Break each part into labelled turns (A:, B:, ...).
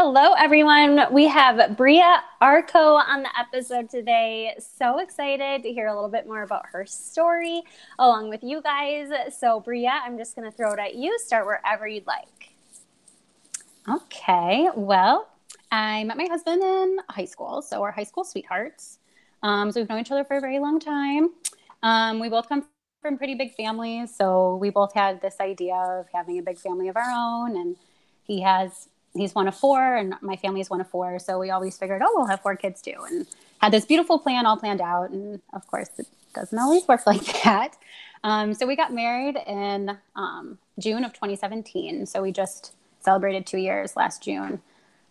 A: Hello, everyone. We have Bria Arko on the episode today. So excited to hear a little bit more about her story along with you guys. So, Bria, I'm just going to throw it at you. Start wherever you'd like.
B: Okay. Well, I met my husband in high school. So, we're high school sweethearts. Um, so, we've known each other for a very long time. Um, we both come from pretty big families. So, we both had this idea of having a big family of our own. And he has he's one of four and my family is one of four. So we always figured oh we'll have four kids too and had this beautiful plan all planned out. And of course it doesn't always work like that. Um, so we got married in um, june of 2017 so we just celebrated two years last june.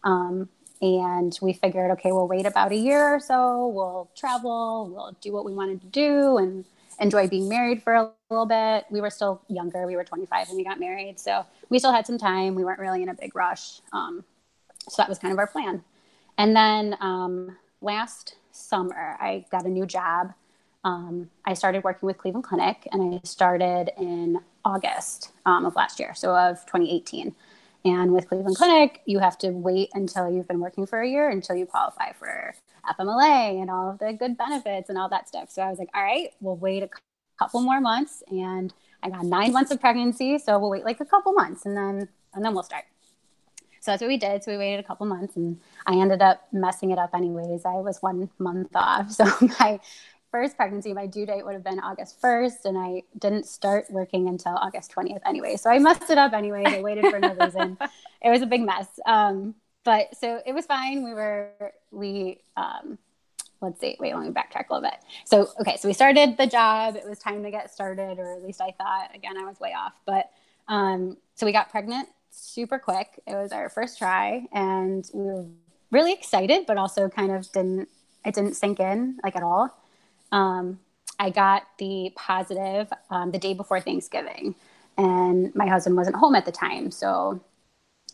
B: Um, and we figured okay we'll wait about a year or so. We'll travel. We'll do what we wanted to do. And enjoy being married for a little bit. We were still younger. We were 25 when we got married. So we still had some time. We weren't really in a big rush. Um, so that was kind of our plan. And then um, last summer, I got a new job. Um, I started working with Cleveland Clinic and I started in August um, of last year, so of 2018. And with Cleveland Clinic, you have to wait until you've been working for a year until you qualify for FMLA and all of the good benefits and all that stuff. So I was like, all right, we'll wait a couple more months. And I got nine months of pregnancy, so we'll wait like a couple months and then and then we'll start. So that's what we did. So we waited a couple months and I ended up messing it up anyways. I was one month off. So my first pregnancy, my due date would have been August 1st, and I didn't start working until August 20th anyway. So I messed it up anyway. I waited for no reason. It was a big mess. Um, but so it was fine. We were, we, um, let's see, wait, let me backtrack a little bit. So, okay, so we started the job. It was time to get started, or at least I thought. Again, I was way off. But um, so we got pregnant super quick. It was our first try, and we were really excited, but also kind of didn't, it didn't sink in like at all. Um, I got the positive um, the day before Thanksgiving, and my husband wasn't home at the time. So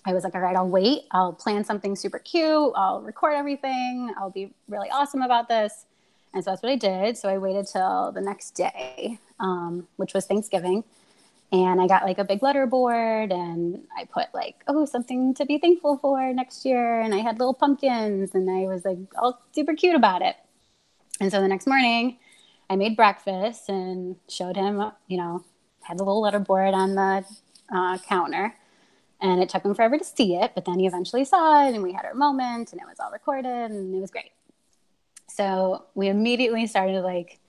B: I was like, all right, I'll wait. I'll plan something super cute. I'll record everything. I'll be really awesome about this. And so that's what I did. So I waited till the next day, um, which was Thanksgiving. And I got like a big letter board and I put like, oh, something to be thankful for next year. And I had little pumpkins and I was like all super cute about it. And so the next morning, I made breakfast and showed him, you know, had the little letter board on the uh, counter and it took him forever to see it, but then he eventually saw it and we had our moment and it was all recorded and it was great. So we immediately started like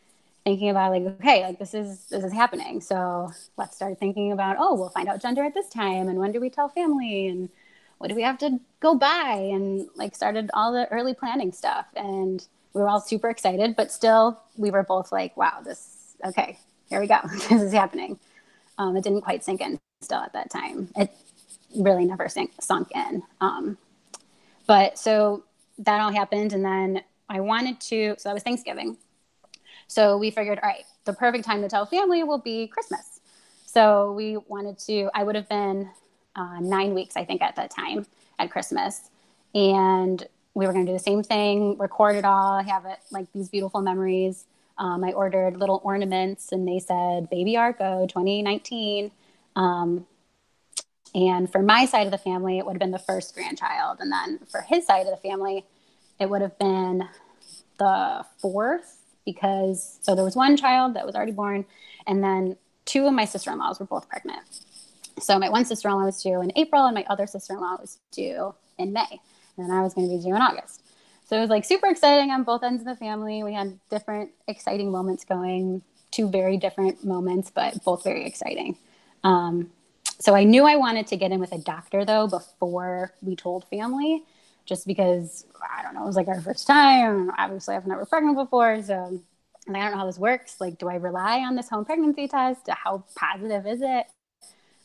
B: thinking about like, okay, like this is this is happening. So let's start thinking about, oh, we'll find out gender at this time and when do we tell family and what do we have to go buy and like started all the early planning stuff and we were all super excited, but still we were both like, wow, this okay, here we go. this is happening. Um, it didn't quite sink in still at that time. It really never sink, sunk in. Um, but so that all happened. And then I wanted to, so that was Thanksgiving. So we figured, all right, the perfect time to tell family will be Christmas. So we wanted to, I would have been uh, nine weeks, I think, at that time at Christmas. And we were going to do the same thing, record it all, have it like these beautiful memories. Um, I ordered little ornaments and they said Baby Arko 2019. Um, and for my side of the family, it would have been the first grandchild. And then for his side of the family, it would have been the fourth because so there was one child that was already born, and then two of my sister in laws were both pregnant. So my one sister in law was due in April, and my other sister in law was due in May. And I was going to be due in August. So it was like super exciting on both ends of the family. We had different exciting moments going, two very different moments, but both very exciting. Um, so I knew I wanted to get in with a doctor though before we told family, just because I don't know, it was like our first time. Obviously, I've never pregnant before, so I don't know how this works. Like, do I rely on this home pregnancy test? How positive is it?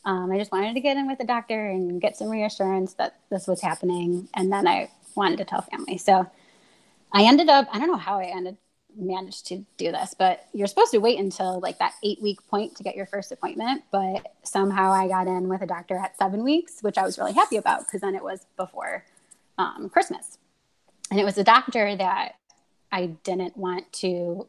B: Um, I just wanted to get in with the doctor and get some reassurance that this was happening. And then I wanted to tell family. So I ended up, I don't know how I ended managed to do this, but you're supposed to wait until like that eight week point to get your first appointment. But somehow I got in with a doctor at seven weeks, which I was really happy about because then it was before um, Christmas. And it was a doctor that I didn't want to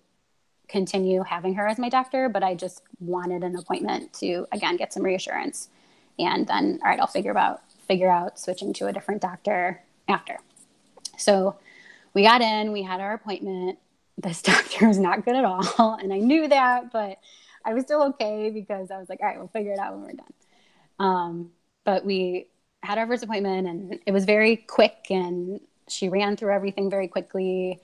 B: continue having her as my doctor, but I just wanted an appointment to again get some reassurance. And then, all right, I'll figure out figure out switching to a different doctor after. So we got in, we had our appointment. This doctor was not good at all, and I knew that, but I was still okay because I was like, all right, we'll figure it out when we're done. Um, but we had our first appointment, and it was very quick, and she ran through everything very quickly.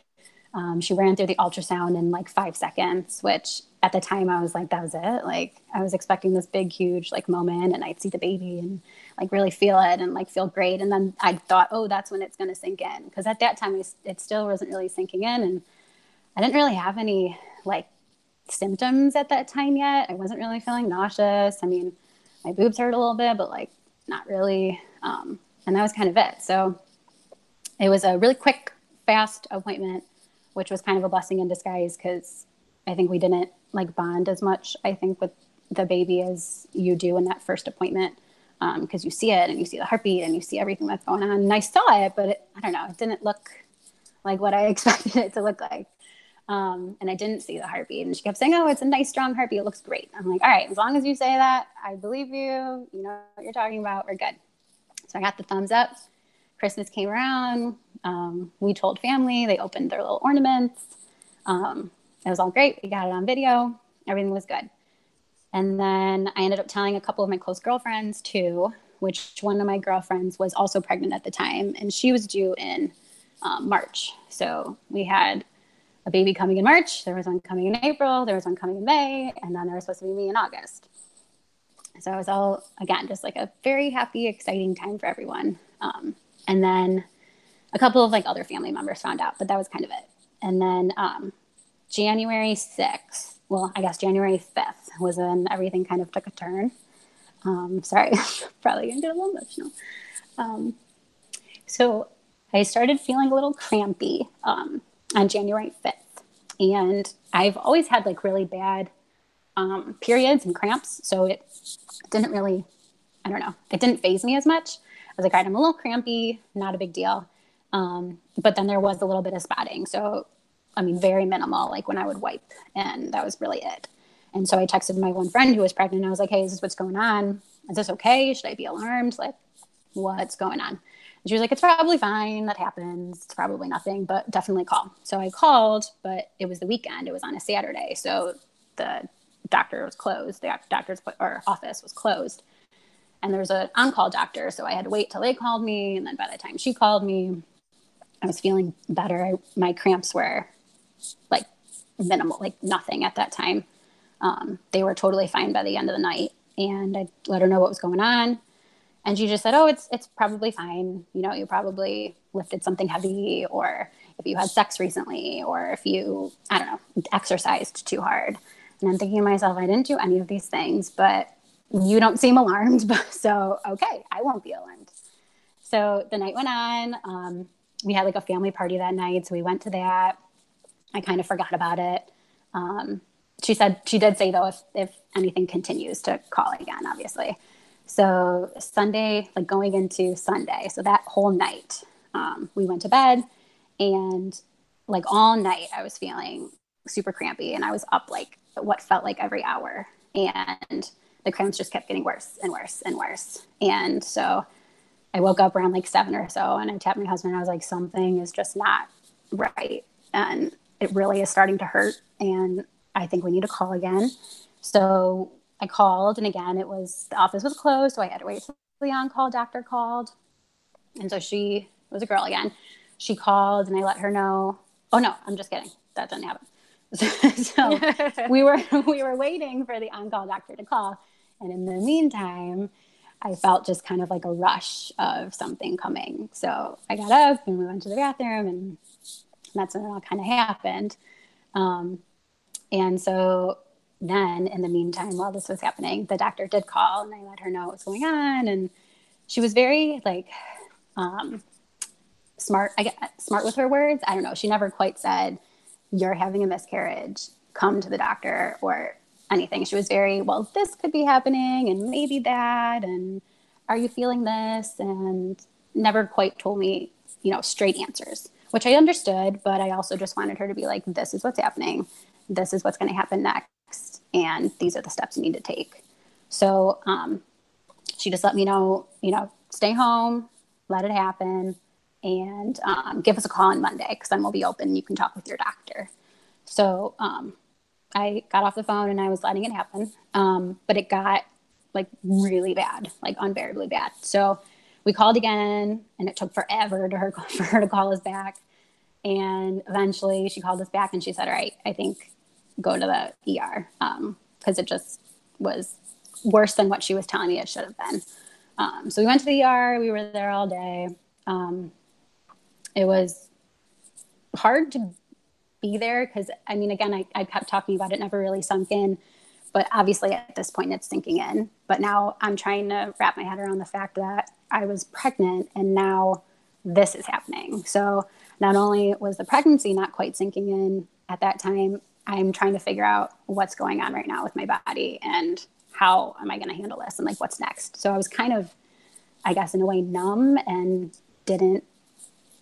B: Um, she ran through the ultrasound in like five seconds, which at the time I was like, that was it. Like I was expecting this big, huge like moment and I'd see the baby and like really feel it and like feel great. And then I thought, oh, that's when it's going to sink in. Because at that time, it still wasn't really sinking in. And I didn't really have any like symptoms at that time yet. I wasn't really feeling nauseous. I mean, my boobs hurt a little bit, but like not really. Um, and that was kind of it. So it was a really quick, fast appointment which was kind of a blessing in disguise because I think we didn't like bond as much, I think, with the baby as you do in that first appointment because um, you see it and you see the heartbeat and you see everything that's going on. And I saw it, but it, I don't know, it didn't look like what I expected it to look like. Um, and I didn't see the heartbeat. And she kept saying, Oh, it's a nice, strong heartbeat. It looks great. I'm like, All right, as long as you say that, I believe you. You know what you're talking about. We're good. So I got the thumbs up. Christmas came around. Um, we told family, they opened their little ornaments. Um, it was all great. We got it on video. Everything was good. And then I ended up telling a couple of my close girlfriends too, which one of my girlfriends was also pregnant at the time, and she was due in um, March. So we had a baby coming in March, there was one coming in April, there was one coming in May, and then there was supposed to be me in August. So it was all, again, just like a very happy, exciting time for everyone. Um, and then a couple of like other family members found out, but that was kind of it. And then um, January 6th, well, I guess January 5th was when everything kind of took a turn. Um, sorry, probably gonna get a little emotional. Um, so I started feeling a little crampy um, on January 5th. And I've always had like really bad um, periods and cramps. So it didn't really, I don't know, it didn't phase me as much. I was like, all right, I'm a little crampy, not a big deal. Um, but then there was a little bit of spotting. So, I mean, very minimal, like when I would wipe, and that was really it. And so I texted my one friend who was pregnant. I was like, hey, is this what's going on? Is this okay? Should I be alarmed? Like, what's going on? And she was like, it's probably fine. That happens. It's probably nothing, but definitely call. So I called, but it was the weekend. It was on a Saturday. So the doctor was closed. The doctor's or office was closed and there was an on-call doctor so i had to wait till they called me and then by the time she called me i was feeling better I, my cramps were like minimal like nothing at that time um, they were totally fine by the end of the night and i let her know what was going on and she just said oh it's it's probably fine you know you probably lifted something heavy or if you had sex recently or if you i don't know exercised too hard and i'm thinking to myself i didn't do any of these things but you don't seem alarmed. so, okay, I won't be alarmed. So the night went on. Um, we had like a family party that night. So we went to that. I kind of forgot about it. Um, she said, she did say though, if, if anything continues to call again, obviously. So Sunday, like going into Sunday, so that whole night, um, we went to bed and like all night I was feeling super crampy and I was up like what felt like every hour. And the cramps just kept getting worse and worse and worse. And so I woke up around like seven or so and I tapped my husband. I was like, something is just not right. And it really is starting to hurt. And I think we need to call again. So I called. And again, it was the office was closed. So I had to wait till the on call doctor called. And so she was a girl again. She called and I let her know. Oh, no, I'm just kidding. That didn't happen. so we were we were waiting for the on-call doctor to call and in the meantime, I felt just kind of like a rush of something coming. So I got up and we went to the bathroom, and that's when it all kind of happened. Um, and so then, in the meantime, while this was happening, the doctor did call and I let her know what was going on. And she was very like um, smart, I get smart with her words. I don't know. She never quite said, You're having a miscarriage, come to the doctor, or anything. She was very, Well, this could be happening, and maybe that. And are you feeling this? And never quite told me, you know, straight answers, which I understood, but I also just wanted her to be like, This is what's happening. This is what's going to happen next. And these are the steps you need to take. So um, she just let me know, you know, stay home, let it happen, and um, give us a call on Monday because then we'll be open. You can talk with your doctor. So um, I got off the phone and I was letting it happen, um, but it got like really bad, like unbearably bad. So we called again, and it took forever to her for her to call us back. And eventually, she called us back and she said, "All right, I think go to the ER because um, it just was worse than what she was telling me it should have been." Um, so we went to the ER. We were there all day. Um, it was hard to be there because I mean, again, I, I kept talking about it, never really sunk in. But obviously, at this point, it's sinking in. But now I'm trying to wrap my head around the fact that I was pregnant and now this is happening. So not only was the pregnancy not quite sinking in at that time, I'm trying to figure out what's going on right now with my body and how am I going to handle this and like what's next. So I was kind of, I guess, in a way numb and didn't,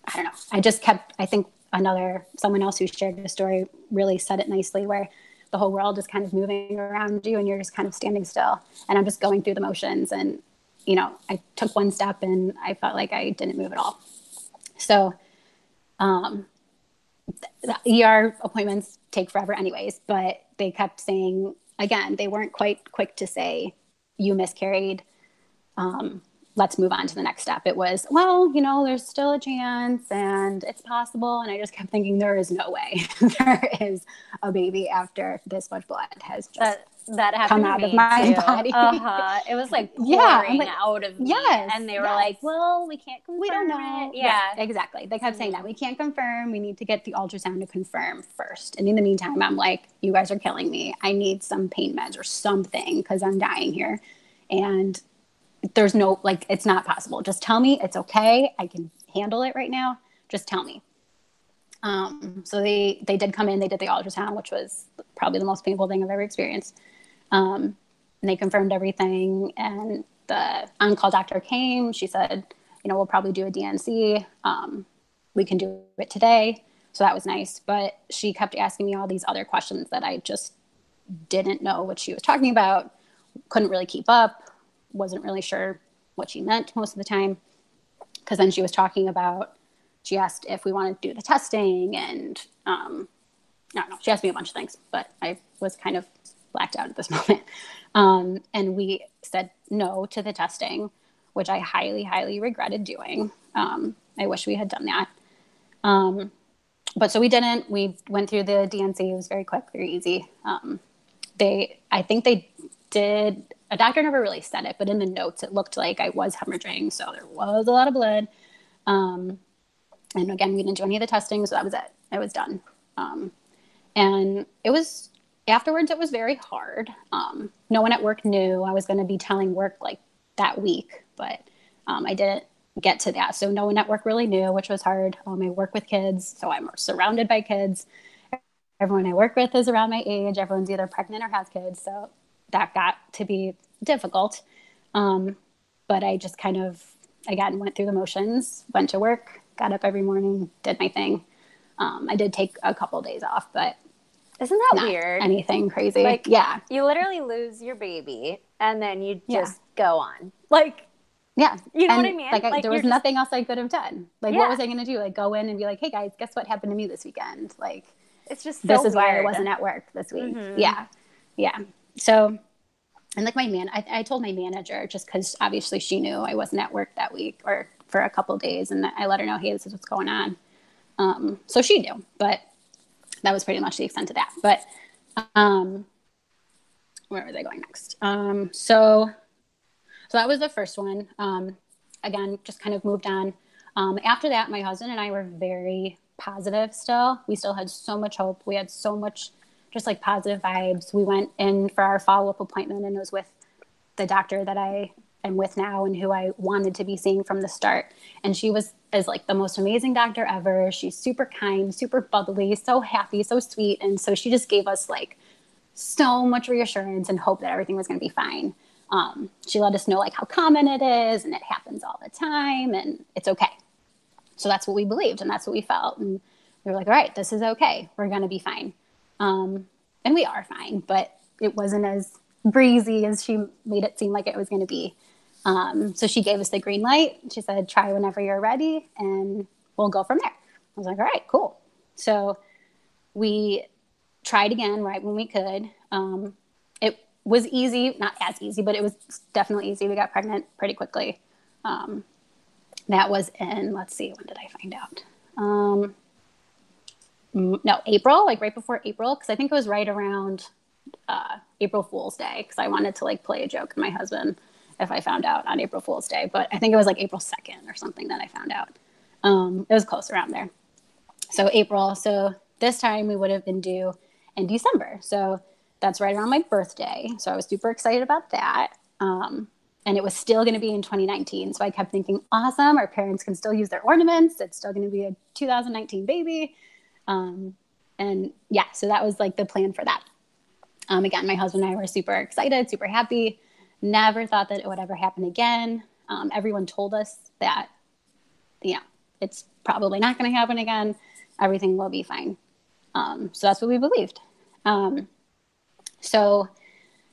B: I don't know. I just kept, I think another, someone else who shared the story really said it nicely where the whole world is kind of moving around you and you're just kind of standing still. And I'm just going through the motions. And, you know, I took one step and I felt like I didn't move at all. So, um, the ER appointments take forever anyways, but they kept saying again, they weren't quite quick to say, you miscarried. Um, let's move on to the next step. It was, well, you know, there's still a chance and it's possible. And I just kept thinking, there is no way there is a baby after this much blood has just
A: that, that happened come out of my too. body. Uh-huh. It was like pouring yeah, like, out of me. Yes, and they were yes. like, well, we can't confirm. We don't know.
B: It. Yeah. yeah. exactly. They kept mm-hmm. saying that. We can't confirm. We need to get the ultrasound to confirm first. And in the meantime, I'm like, you guys are killing me. I need some pain meds or something because I'm dying here. And there's no like it's not possible. Just tell me it's okay. I can handle it right now. Just tell me. Um, so they they did come in they did the ultrasound which was probably the most painful thing i've ever experienced. Um, and they confirmed everything and the on-call doctor came. She said you know we'll probably do a D&C um, we can do it today. So that was nice. But she kept asking me all these other questions that i just didn't know what she was talking about couldn't really keep up wasn't really sure what she meant most of the time. Because then she was talking about, she asked if we wanted to do the testing, and um, I don't know, she asked me a bunch of things, but I was kind of blacked out at this moment. Um, and we said no to the testing, which I highly, highly regretted doing. Um, I wish we had done that. Um, but so we didn't. We went through the DNC. It was very quick, very easy. Um, they, I think they did a doctor never really said it, but in the notes it looked like I was hemorrhaging, so there was a lot of blood. Um, and again, we didn't do any of the testing, so that was it. It was done. Um, and it was afterwards. It was very hard. Um, no one at work knew I was going to be telling work like that week, but um, I didn't get to that. So no one at work really knew, which was hard. Um, I work with kids, so I'm surrounded by kids. Everyone I work with is around my age. Everyone's either pregnant or has kids, so that got to be difficult. Um, but I just kind of, again, went through the motions, went to work, got up every morning, did my thing. Um, I did take a couple days off, but
A: isn't that weird?
B: Anything crazy?
A: Like, yeah, you literally lose your baby and then you just yeah. go on. Like,
B: yeah,
A: you know and what I mean?
B: Like, like there was just... nothing else I could have done. Like, yeah. what was I going to do? Like, go in and be like, "Hey guys, guess what happened to me this weekend?" Like,
A: it's just so
B: this
A: is
B: weird. why I wasn't at work this week. Mm-hmm. Yeah, yeah. So and like my man, I, I told my manager just because obviously she knew I wasn't at work that week or for a couple days, and I let her know, hey, this is what's going on. Um, so she knew, but that was pretty much the extent of that. But um, where was I going next? Um, so, so that was the first one. Um, again, just kind of moved on. Um, after that, my husband and I were very positive. Still, we still had so much hope. We had so much just like positive vibes. We went in for our follow up appointment and it was with the doctor that I am with now and who I wanted to be seeing from the start. And she was is like the most amazing doctor ever. She's super kind, super bubbly, so happy, so sweet. And so she just gave us like so much reassurance and hope that everything was going to be fine. Um, she let us know like how common it is and it happens all the time and it's okay. So that's what we believed and that's what we felt. And we were like, all right, this is okay. We're going to be fine. Um, and we are fine, but it wasn't as breezy as she made it seem like it was going to be. Um, so she gave us the green light. She said, try whenever you're ready and we'll go from there. I was like, all right, cool. So we tried again right when we could. Um, it was easy, not as easy, but it was definitely easy. We got pregnant pretty quickly. Um, that was in, let's see, when did I find out? No, April, like right before April, because I think it was right around uh, April Fool's Day, because I wanted to like play a joke with my husband if I found out on April Fool's Day. But I think it was like April 2nd or something that I found out. Um, it was close around there. So April. So this time we would have been due in December. So that's right around my birthday. So I was super excited about that. Um, and it was still going to be in 2019. So I kept thinking, awesome, our parents can still use their ornaments. It's still going to be a 2019 baby. Um, and yeah, so that was like the plan for that. Um, again, my husband and I were super excited, super happy. Never thought that it would ever happen again. Um, everyone told us that, yeah, it's probably not going to happen again. Everything will be fine. Um, so that's what we believed. Um, so,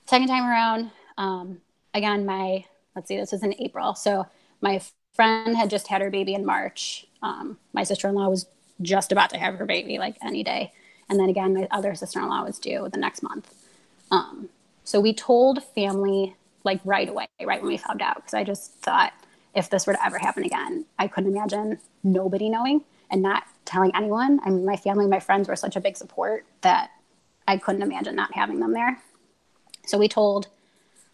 B: second time around, um, again, my, let's see, this was in April. So, my friend had just had her baby in March. Um, my sister in law was just about to have her baby, like any day. And then again, my other sister in law was due the next month. Um, so, we told family like right away, right when we found out, because I just thought if this were to ever happen again, I couldn't imagine nobody knowing and not telling anyone. I mean, my family, my friends were such a big support that I couldn't imagine not having them there. So we told,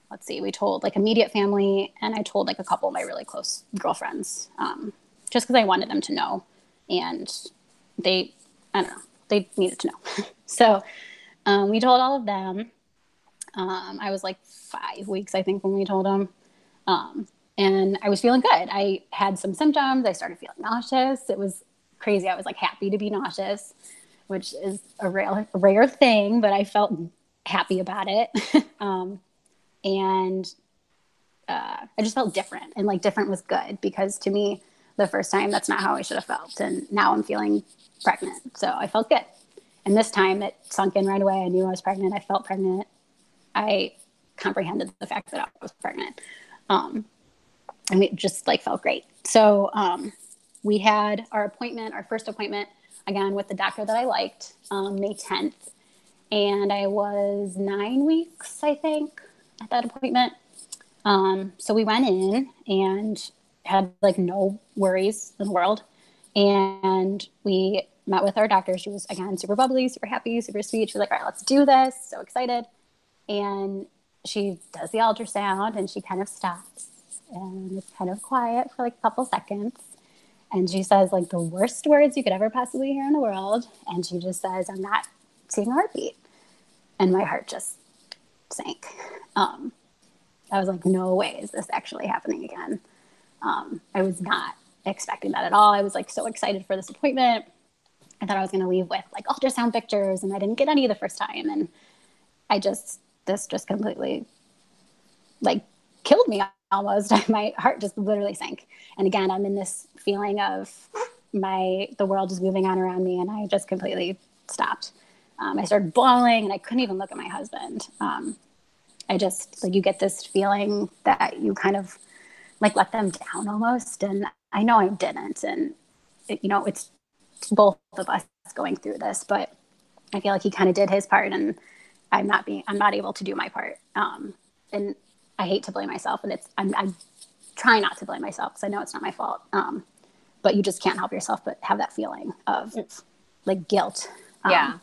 B: let's see, we told like immediate family, and I told like a couple of my really close girlfriends, um, just because I wanted them to know, and they, I don't know, they needed to know. so um, we told all of them. Um, I was like five weeks, I think, when we told them. Um, and I was feeling good. I had some symptoms. I started feeling nauseous. It was crazy. I was like happy to be nauseous, which is a rare, rare thing, but I felt happy about it. um, and uh, I just felt different. And like different was good because to me, the first time, that's not how I should have felt. And now I'm feeling pregnant. So I felt good. And this time it sunk in right away. I knew I was pregnant. I felt pregnant. I comprehended the fact that I was pregnant. Um, and it just like felt great. So um, we had our appointment, our first appointment, again with the doctor that I liked, um, May 10th. And I was nine weeks, I think, at that appointment. Um, so we went in and had like no worries in the world. And we met with our doctor. She was, again, super bubbly, super happy, super sweet. She was like, all right, let's do this. So excited. And she does the ultrasound and she kind of stops and it's kind of quiet for like a couple seconds. And she says like the worst words you could ever possibly hear in the world. And she just says, I'm not seeing a heartbeat. And my heart just sank. Um, I was like, no way is this actually happening again. Um, I was not expecting that at all. I was like so excited for this appointment. I thought I was going to leave with like ultrasound pictures, and I didn't get any the first time. And I just, this just completely like killed me almost my heart just literally sank and again i'm in this feeling of my the world is moving on around me and i just completely stopped um, i started bawling and i couldn't even look at my husband um, i just like you get this feeling that you kind of like let them down almost and i know i didn't and it, you know it's both of us going through this but i feel like he kind of did his part and i'm not being i'm not able to do my part um, and I hate to blame myself, and it's I'm, I'm trying not to blame myself because I know it's not my fault. Um, but you just can't help yourself but have that feeling of like guilt. Um, yeah.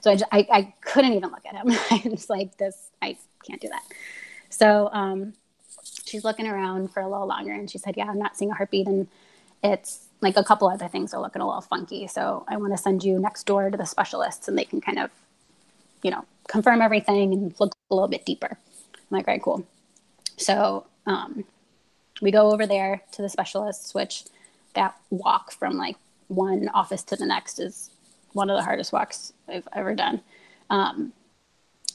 A: So I, just, I, I couldn't even look at him. I was like, this, I can't do that. So um, she's looking around for a little longer and she said, yeah, I'm not seeing a heartbeat. And it's like a couple other things are looking a little funky. So I want to send you next door to the specialists and they can kind of
B: you know, confirm everything and look a little bit deeper. I'm like, all right, cool. So um, we go over there to the specialists, which that walk from like one office to the next is one of the hardest walks I've ever done. Um,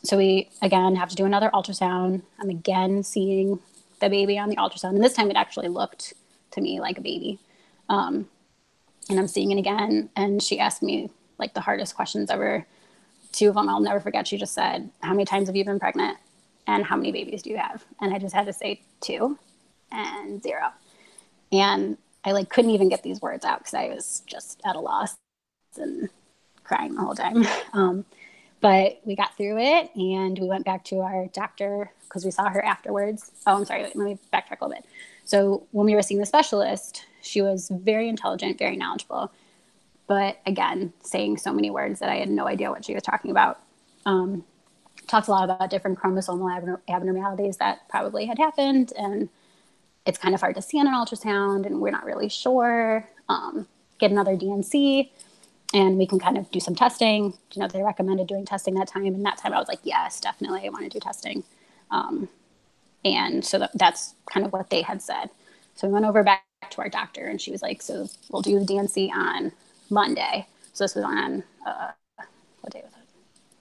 B: so we again have to do another ultrasound. I'm again seeing the baby on the ultrasound, and this time it actually looked to me like a baby. Um, and I'm seeing it again, and she asked me like the hardest questions ever. Two of them I'll never forget. She just said, "How many times have you been pregnant?" and "How many babies do you have?" And I just had to say two and zero. And I like couldn't even get these words out because I was just at a loss and crying the whole time. Um, but we got through it and we went back to our doctor because we saw her afterwards. Oh, I'm sorry. Let me backtrack a little bit. So when we were seeing the specialist, she was very intelligent, very knowledgeable, but again, saying so many words that I had no idea what she was talking about. Um, talked a lot about different chromosomal abnormalities that probably had happened, and it's kind of hard to see on an ultrasound, and we're not really sure. Um, get another D&C and we can kind of do some testing. You know, they recommended doing testing that time, and that time I was like, yes, definitely, I want to do testing. Um, and so that, that's kind of what they had said. So we went over back to our doctor, and she was like, so we'll do the D&C on Monday. So this was on uh, what day was it?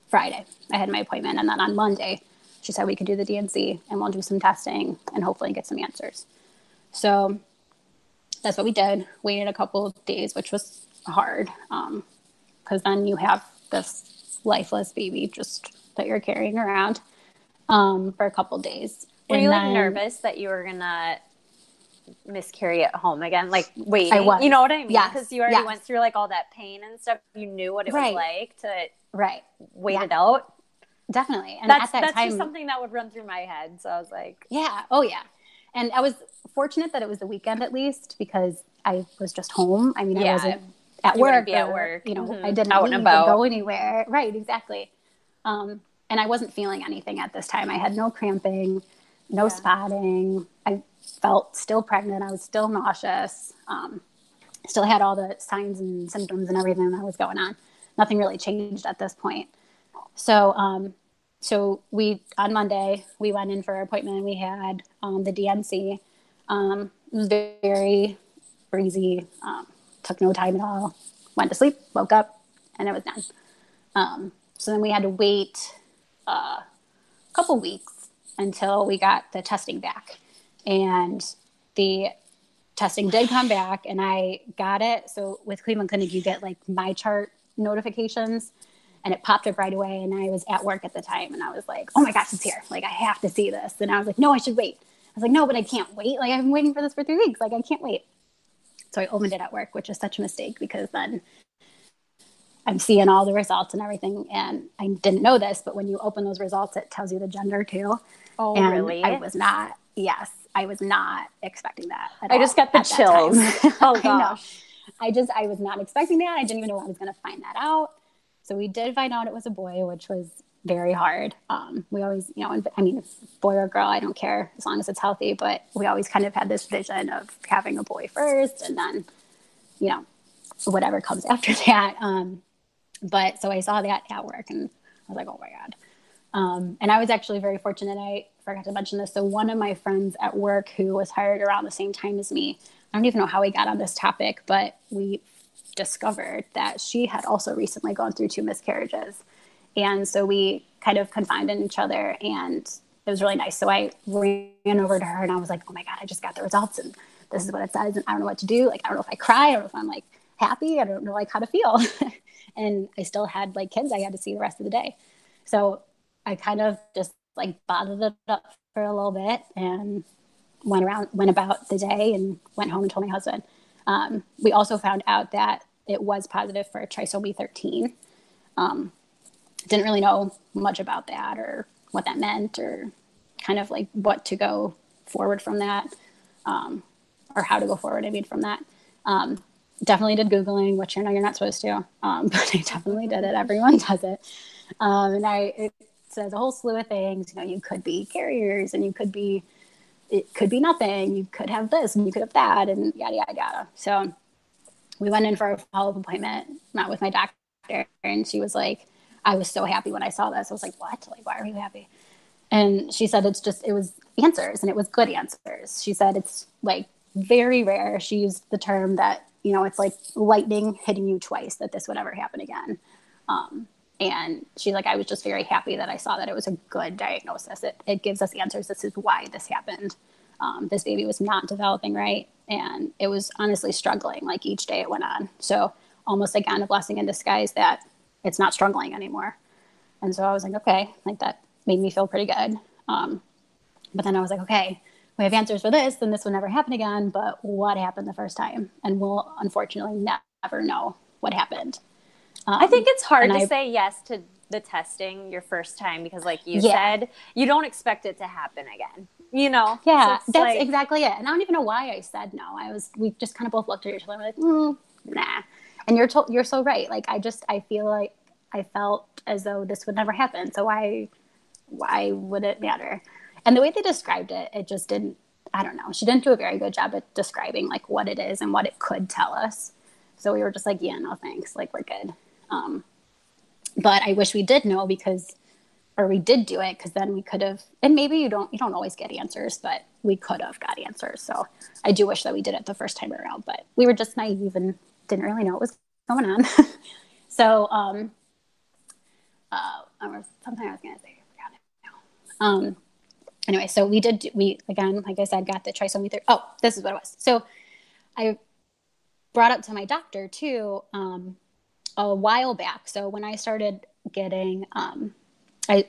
B: Friday. I had my appointment, and then on Monday, she said we could do the D&C, and we'll do some testing and hopefully get some answers. So that's what we did. Waited a couple of days, which was hard because um, then you have this lifeless baby just that you're carrying around um, for a couple days.
A: Were and you then, like nervous that you were gonna miscarry at home again? Like wait,
B: I was.
A: You know what I mean?
B: Yes.
A: Because you already
B: yes.
A: went through like all that pain and stuff. You knew what it
B: right.
A: was like to
B: right
A: wait
B: yeah.
A: it out.
B: Definitely.
A: And that's, at that that's time, just something that would run through my head. So I was like,
B: yeah, oh yeah. And I was fortunate that it was the weekend at least because I was just home. I mean, yeah. I wasn't at
A: you
B: work.
A: Be at work.
B: You know,
A: mm-hmm.
B: I didn't
A: Out
B: leave
A: and about.
B: go anywhere. Right, exactly. Um, and I wasn't feeling anything at this time. I had no cramping, no yeah. spotting. I felt still pregnant. I was still nauseous. Um, still had all the signs and symptoms and everything that was going on. Nothing really changed at this point. So, um, so we on Monday we went in for our appointment. We had um, the D&C. Um, it was very breezy. Um, took no time at all. Went to sleep, woke up, and it was done. Um, so then we had to wait uh, a couple weeks until we got the testing back. And the testing did come back, and I got it. So with Cleveland Clinic, you get like MyChart notifications and it popped up right away. And I was at work at the time, and I was like, "Oh my gosh, it's here! Like I have to see this." And I was like, "No, I should wait." I was like, "No, but I can't wait! Like I've been waiting for this for three weeks! Like I can't wait." So I opened it at work, which is such a mistake because then I'm seeing all the results and everything. And I didn't know this, but when you open those results, it tells you the gender too.
A: Oh,
B: and
A: really?
B: I was not, yes, I was not expecting that.
A: I just got the chills.
B: oh, gosh. I just, I was not expecting that. I didn't even know I was going to find that out. So we did find out it was a boy, which was very hard. Um, we always, you know, I mean, boy or girl, I don't care as long as it's healthy, but we always kind of had this vision of having a boy first and then, you know, whatever comes after that. Um, but so I saw that at work and I was like, oh my God. Um, and I was actually very fortunate. I forgot to mention this. So one of my friends at work who was hired around the same time as me, I don't even know how we got on this topic, but we discovered that she had also recently gone through two miscarriages. And so we kind of confided in each other and it was really nice. So I ran over to her and I was like, oh my God, I just got the results and this is what it says. And I don't know what to do. Like, I don't know if I cry. I don't know if I'm like happy. I don't know like how to feel. and I still had like kids I had to see the rest of the day. So I kind of just like bottled it up for a little bit and went around, went about the day and went home and told my husband. Um, we also found out that it was positive for trisomy 13. Um, didn't really know much about that or what that meant or kind of like what to go forward from that um, or how to go forward i mean from that. Um, definitely did googling which you know you're not supposed to um, but i definitely did it. Everyone does it. Um, and i it says a whole slew of things you know you could be carriers and you could be it could be nothing. You could have this and you could have that and yada yada yada. So we went in for a follow-up appointment met with my doctor and she was like I was so happy when I saw this. I was like, what? Like, why are you happy? And she said it's just, it was answers and it was good answers. She said it's like very rare. She used the term that, you know, it's like lightning hitting you twice that this would ever happen again. Um, and she's like, I was just very happy that I saw that it was a good diagnosis. It, it gives us answers. This is why this happened. Um, this baby was not developing right. And it was honestly struggling like each day it went on. So almost again, a blessing in disguise that it's not struggling anymore. And so I was like, okay, like that made me feel pretty good. Um, but then I was like, okay, we have answers for this, then this will never happen again. But what happened the first time? And we'll unfortunately never know what happened.
A: Um, I think it's hard to I, say yes to the testing your first time because, like you yeah. said, you don't expect it to happen again. You know?
B: Yeah, so that's like, exactly it. And I don't even know why I said no. I was, we just kind of both looked at each other and were like, mm, nah. And you're told, you're so right. Like, I just, I feel like I felt as though this would never happen. So why, why would it matter? And the way they described it, it just didn't, I don't know. She didn't do a very good job at describing like what it is and what it could tell us. So we were just like, yeah, no thanks. Like, we're good. Um, but I wish we did know because, or we did do it because then we could have. And maybe you don't you don't always get answers, but we could have got answers. So I do wish that we did it the first time around. But we were just naive and didn't really know what was going on. so um, uh, something I was gonna say. I forgot it. Um, anyway, so we did we again, like I said, got the trisomy three. Oh, this is what it was. So I brought up to my doctor too. Um, a while back. So when I started getting, um, I,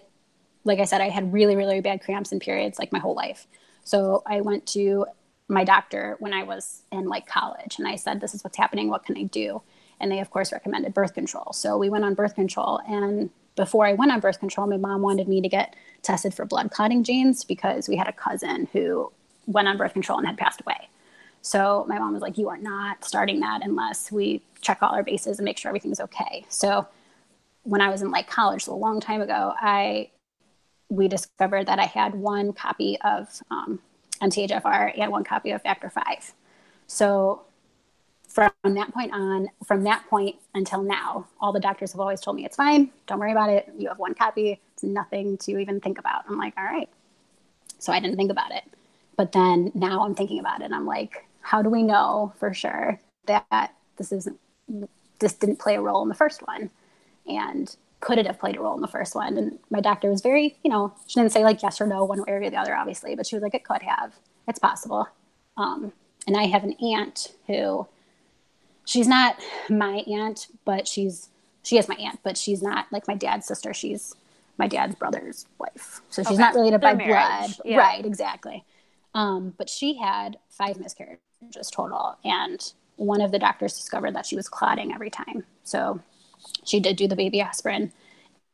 B: like I said, I had really, really bad cramps and periods like my whole life. So I went to my doctor when I was in like college and I said, this is what's happening. What can I do? And they, of course, recommended birth control. So we went on birth control. And before I went on birth control, my mom wanted me to get tested for blood clotting genes because we had a cousin who went on birth control and had passed away. So my mom was like, You are not starting that unless we check all our bases and make sure everything's okay. So when I was in like college a long time ago, I we discovered that I had one copy of um, MTHFR and one copy of Factor Five. So from that point on, from that point until now, all the doctors have always told me it's fine. Don't worry about it. You have one copy. It's nothing to even think about. I'm like, all right. So I didn't think about it. But then now I'm thinking about it. I'm like, how do we know for sure that this isn't this didn't play a role in the first one and could it have played a role in the first one and my doctor was very you know she didn't say like yes or no one way or the other obviously but she was like it could have it's possible um, and i have an aunt who she's not my aunt but she's she is my aunt but she's not like my dad's sister she's my dad's brother's wife so she's okay. not related Their by marriage. blood yeah. right exactly um, but she had five miscarriages total. And one of the doctors discovered that she was clotting every time. So she did do the baby aspirin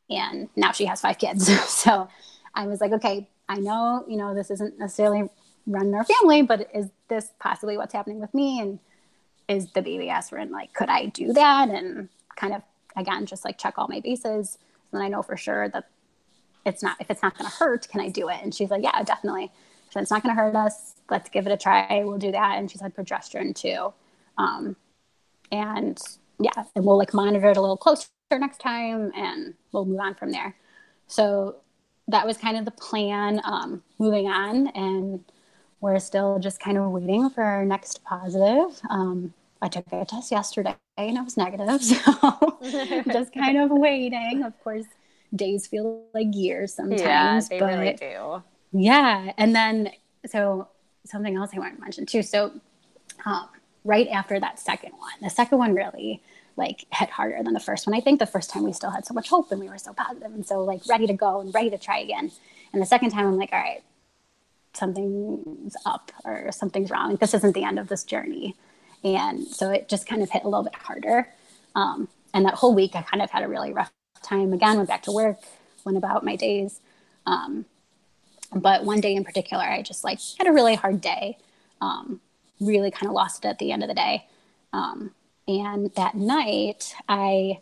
B: and now she has five kids. so I was like, okay, I know, you know, this isn't necessarily running our family, but is this possibly what's happening with me? And is the baby aspirin like, could I do that? And kind of, again, just like check all my bases. And I know for sure that it's not, if it's not going to hurt, can I do it? And she's like, yeah, definitely. So it's not going to hurt us let's give it a try. We'll do that. And she said progesterone too. Um, and yeah, and we'll like monitor it a little closer next time and we'll move on from there. So that was kind of the plan um, moving on. And we're still just kind of waiting for our next positive. Um, I took a test yesterday and it was negative. So just kind of waiting. Of course, days feel like years sometimes. Yeah,
A: they but, really do.
B: Yeah. And then, so something else I wanted to mention too. So, um, right after that second one, the second one really like hit harder than the first one. I think the first time we still had so much hope and we were so positive and so like ready to go and ready to try again. And the second time, I'm like, all right, something's up or something's wrong. This isn't the end of this journey. And so it just kind of hit a little bit harder. Um, and that whole week, I kind of had a really rough time. Again, went back to work, went about my days. Um, but one day in particular, I just like had a really hard day. Um, really kind of lost it at the end of the day. Um, and that night, I,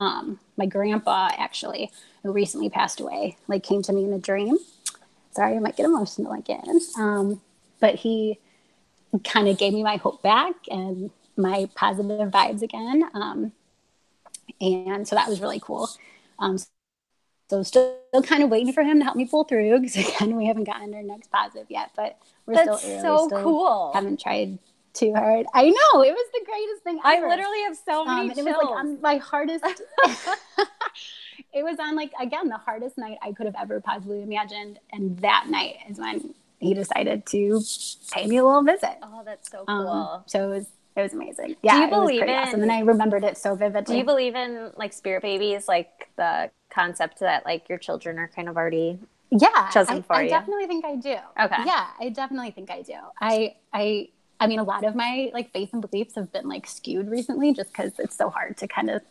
B: um, my grandpa actually, who recently passed away, like came to me in a dream. Sorry, I might get emotional again. Um, but he kind of gave me my hope back and my positive vibes again. Um, and so that was really cool. Um, so still, still kind of waiting for him to help me pull through because again, we haven't gotten our next positive yet, but we're
A: That's
B: still early.
A: so
B: still
A: cool.
B: Haven't tried too hard. I know it was the greatest thing
A: I literally have so many
B: um, and
A: chills.
B: it was like on my hardest. it was on like again the hardest night I could have ever possibly imagined, and that night is when he decided to pay me a little visit.
A: oh, that's so
B: Um,
A: cool.
B: so it was it was amazing. Yeah, do
A: you
B: it was
A: believe
B: pretty
A: in-
B: awesome, and I remembered it so vividly.
A: Do you believe in like spirit babies, like the concept that like your children are kind of already
B: yeah
A: chosen
B: I,
A: for
B: I
A: you?
B: definitely think i do
A: Okay.
B: yeah i definitely think i do i i i mean a lot of my like faith and beliefs have been like skewed recently just because it's so hard to kind of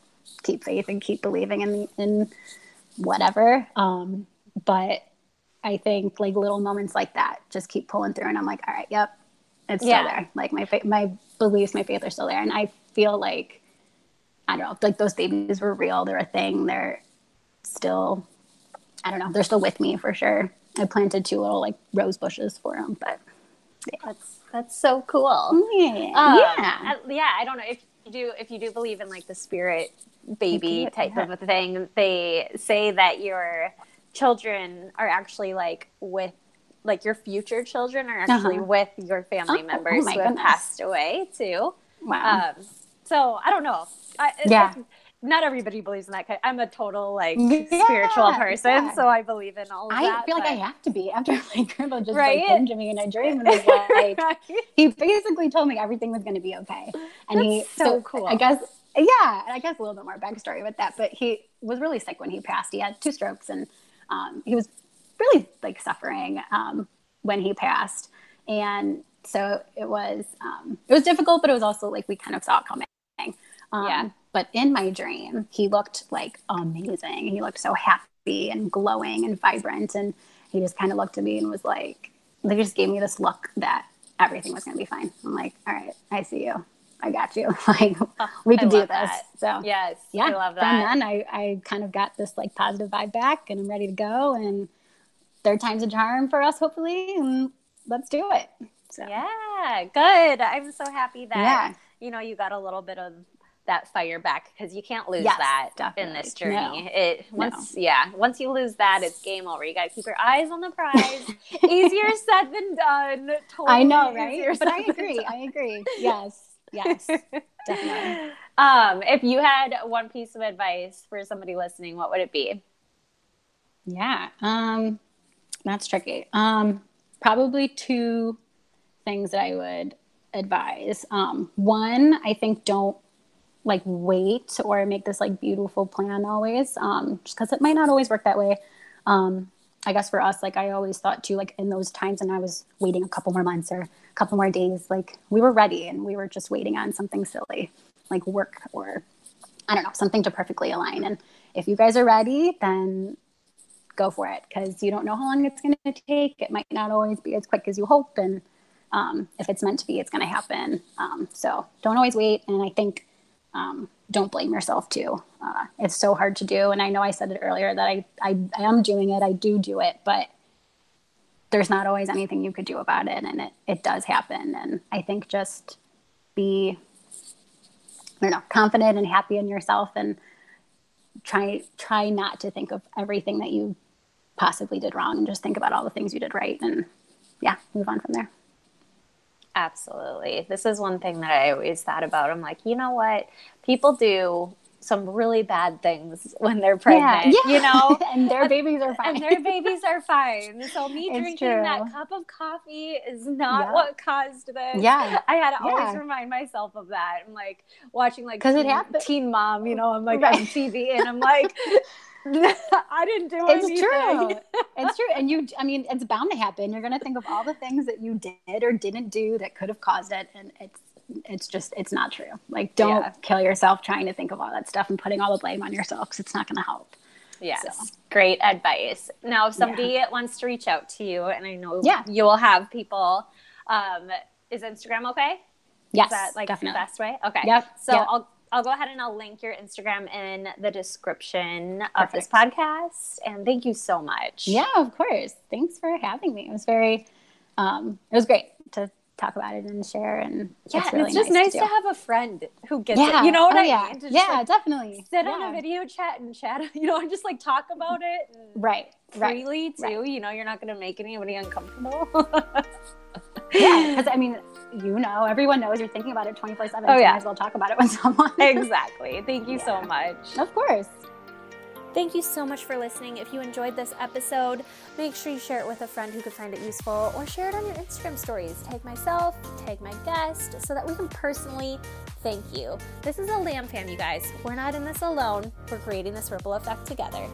B: keep faith and keep believing in in whatever um but i think like little moments like that just keep pulling through and i'm like all right yep it's
A: Yeah.
B: still there like my fa- my beliefs my faith are still there and i feel like i don't know like those babies were real they're a thing they're still I don't know. They're still with me for sure. I planted two little like rose bushes for them, but yeah.
A: That's that's so cool.
B: yeah,
A: Um,
B: yeah.
A: I- yeah. I don't know if you do if you do believe in like the spirit baby type
B: yeah.
A: of a thing. They say that your children are actually like with like your future children are actually
B: Uh-huh.
A: with your family
B: Oh,
A: members
B: oh
A: who have passed away too.
B: Wow.
A: Um, so I don't know. I,
B: Yeah.
A: Not everybody believes in that. kind I'm a total like
B: Yeah,
A: spiritual person,
B: yeah.
A: so I believe in all of that.
B: I
A: that.
B: feel like I have to be after my grandpa just
A: Right?
B: like came to me in a dream and was like,
A: Right?
B: he basically told me everything was going to be okay. And he,
A: That's so cool.
B: I guess, yeah, I guess a little bit more backstory with that, but he was really sick when he passed. He had two strokes and um, he was really like suffering um, when he passed. And so it was, um, it was difficult, but it was also like we kind of saw it coming. Um,
A: Yeah.
B: But in my dream, he looked like amazing. He looked so happy and glowing and vibrant. And he just kind of looked at me and was like, they just gave me this look that everything was going to be fine. I'm like, all right, I see you. I got you. Like, oh, we
A: I
B: can do this.
A: that.
B: So,
A: Yes,
B: yeah,
A: I love
B: from
A: that.
B: then I, I kind of got this like positive vibe back and I'm ready to go. And third time's a charm for us, hopefully. And let's do it. So,
A: Yeah, good. I'm so happy that
B: Yeah.
A: you know you got a little bit of that fire back because you can't lose
B: Yes,
A: that in this journey.
B: No.
A: It once yeah, once you lose that, it's game over. You got to keep your eyes on the prize. easier said than done. Totally
B: I know, right? But I agree. I agree. Yes. Yes. Definitely.
A: Um, if you had one piece of advice for somebody listening, what would it be?
B: Yeah. Um, that's tricky. Um, probably two things that I would advise. Um, one, I think don't like wait or make this like beautiful plan always, um, just because it might not always work that way. Um, I guess for us, like I always thought too, like in those times when I was waiting a couple more months or a couple more days, like we were ready and we were just waiting on something silly, like work or I don't know, something to perfectly align. And if you guys are ready, then go for it because you don't know how long it's going to take. It might not always be as quick as you hope. And um, if it's meant to be, it's going to happen. Um, so don't always wait. And I think um, don't blame yourself too. Uh, it's so hard to do. And I know I said it earlier that I, I, I am doing it. I do do it, but there's not always anything you could do about it. And it, it does happen. And I think just be, I don't know, confident and happy in yourself and try, try not to think of everything that you possibly did wrong and just think about all the things you did right. And yeah, move on from there.
A: Absolutely. This is one thing that I always thought about. I'm like, you know what? People do some really bad things when they're pregnant, Yeah, you know?
B: and their babies are fine.
A: and their babies are fine. So me
B: It's
A: drinking
B: true.
A: that cup of coffee is not
B: Yeah.
A: what caused this.
B: Yeah.
A: I had to always remind myself of that. I'm like watching like
B: 'Cause it
A: teen,
B: happened.
A: teen mom, you know, I'm like
B: Right.
A: on TV and I'm like I didn't do it.
B: it's
A: anything.
B: true. It's true. And you, I mean, it's bound to happen. You're going to think of all the things that you did or didn't do that could have caused it. And it's, it's just, it's not true. Like, don't
A: Yeah.
B: kill yourself trying to think of all that stuff and putting all the blame on yourself because it's not going to help.
A: Yes.
B: So.
A: Great advice. Now, if somebody wants to reach out to you, and I know
B: Yeah.
A: you will have people, um, is Instagram okay?
B: Yes.
A: Is that like
B: definitely.
A: the best way? Okay.
B: Yep,
A: So
B: yep.
A: I'll I'll go ahead and I'll link your Instagram in the description of this podcast. And thank you so much.
B: Yeah, of course. Thanks for having me. It was very, um, it was great to talk about it and share. And
A: yeah,
B: it's, really
A: it's just
B: nice,
A: nice, to, have a friend who gets
B: yeah.
A: it. You know what
B: oh,
A: I
B: yeah.
A: mean? To
B: yeah,
A: like,
B: definitely.
A: sit
B: yeah.
A: on a video chat and chat, you know, and just like talk about it.
B: Right. Right.
A: Freely too.
B: right.
A: You know, you're not going to make anybody uncomfortable.
B: yeah, because I mean, you know, everyone knows you're thinking about it 24 7.
A: Oh, yeah.
B: You might as well talk about it with someone.
A: exactly. Thank you so much.
B: of course.
A: Thank you so much for listening. If you enjoyed this episode, make sure you share it with a friend who could find it useful or share it on your Instagram stories. Tag myself, tag my guest, so that we can personally thank you. This is a Lam Fam, you guys. We're not in this alone. We're creating this ripple effect together.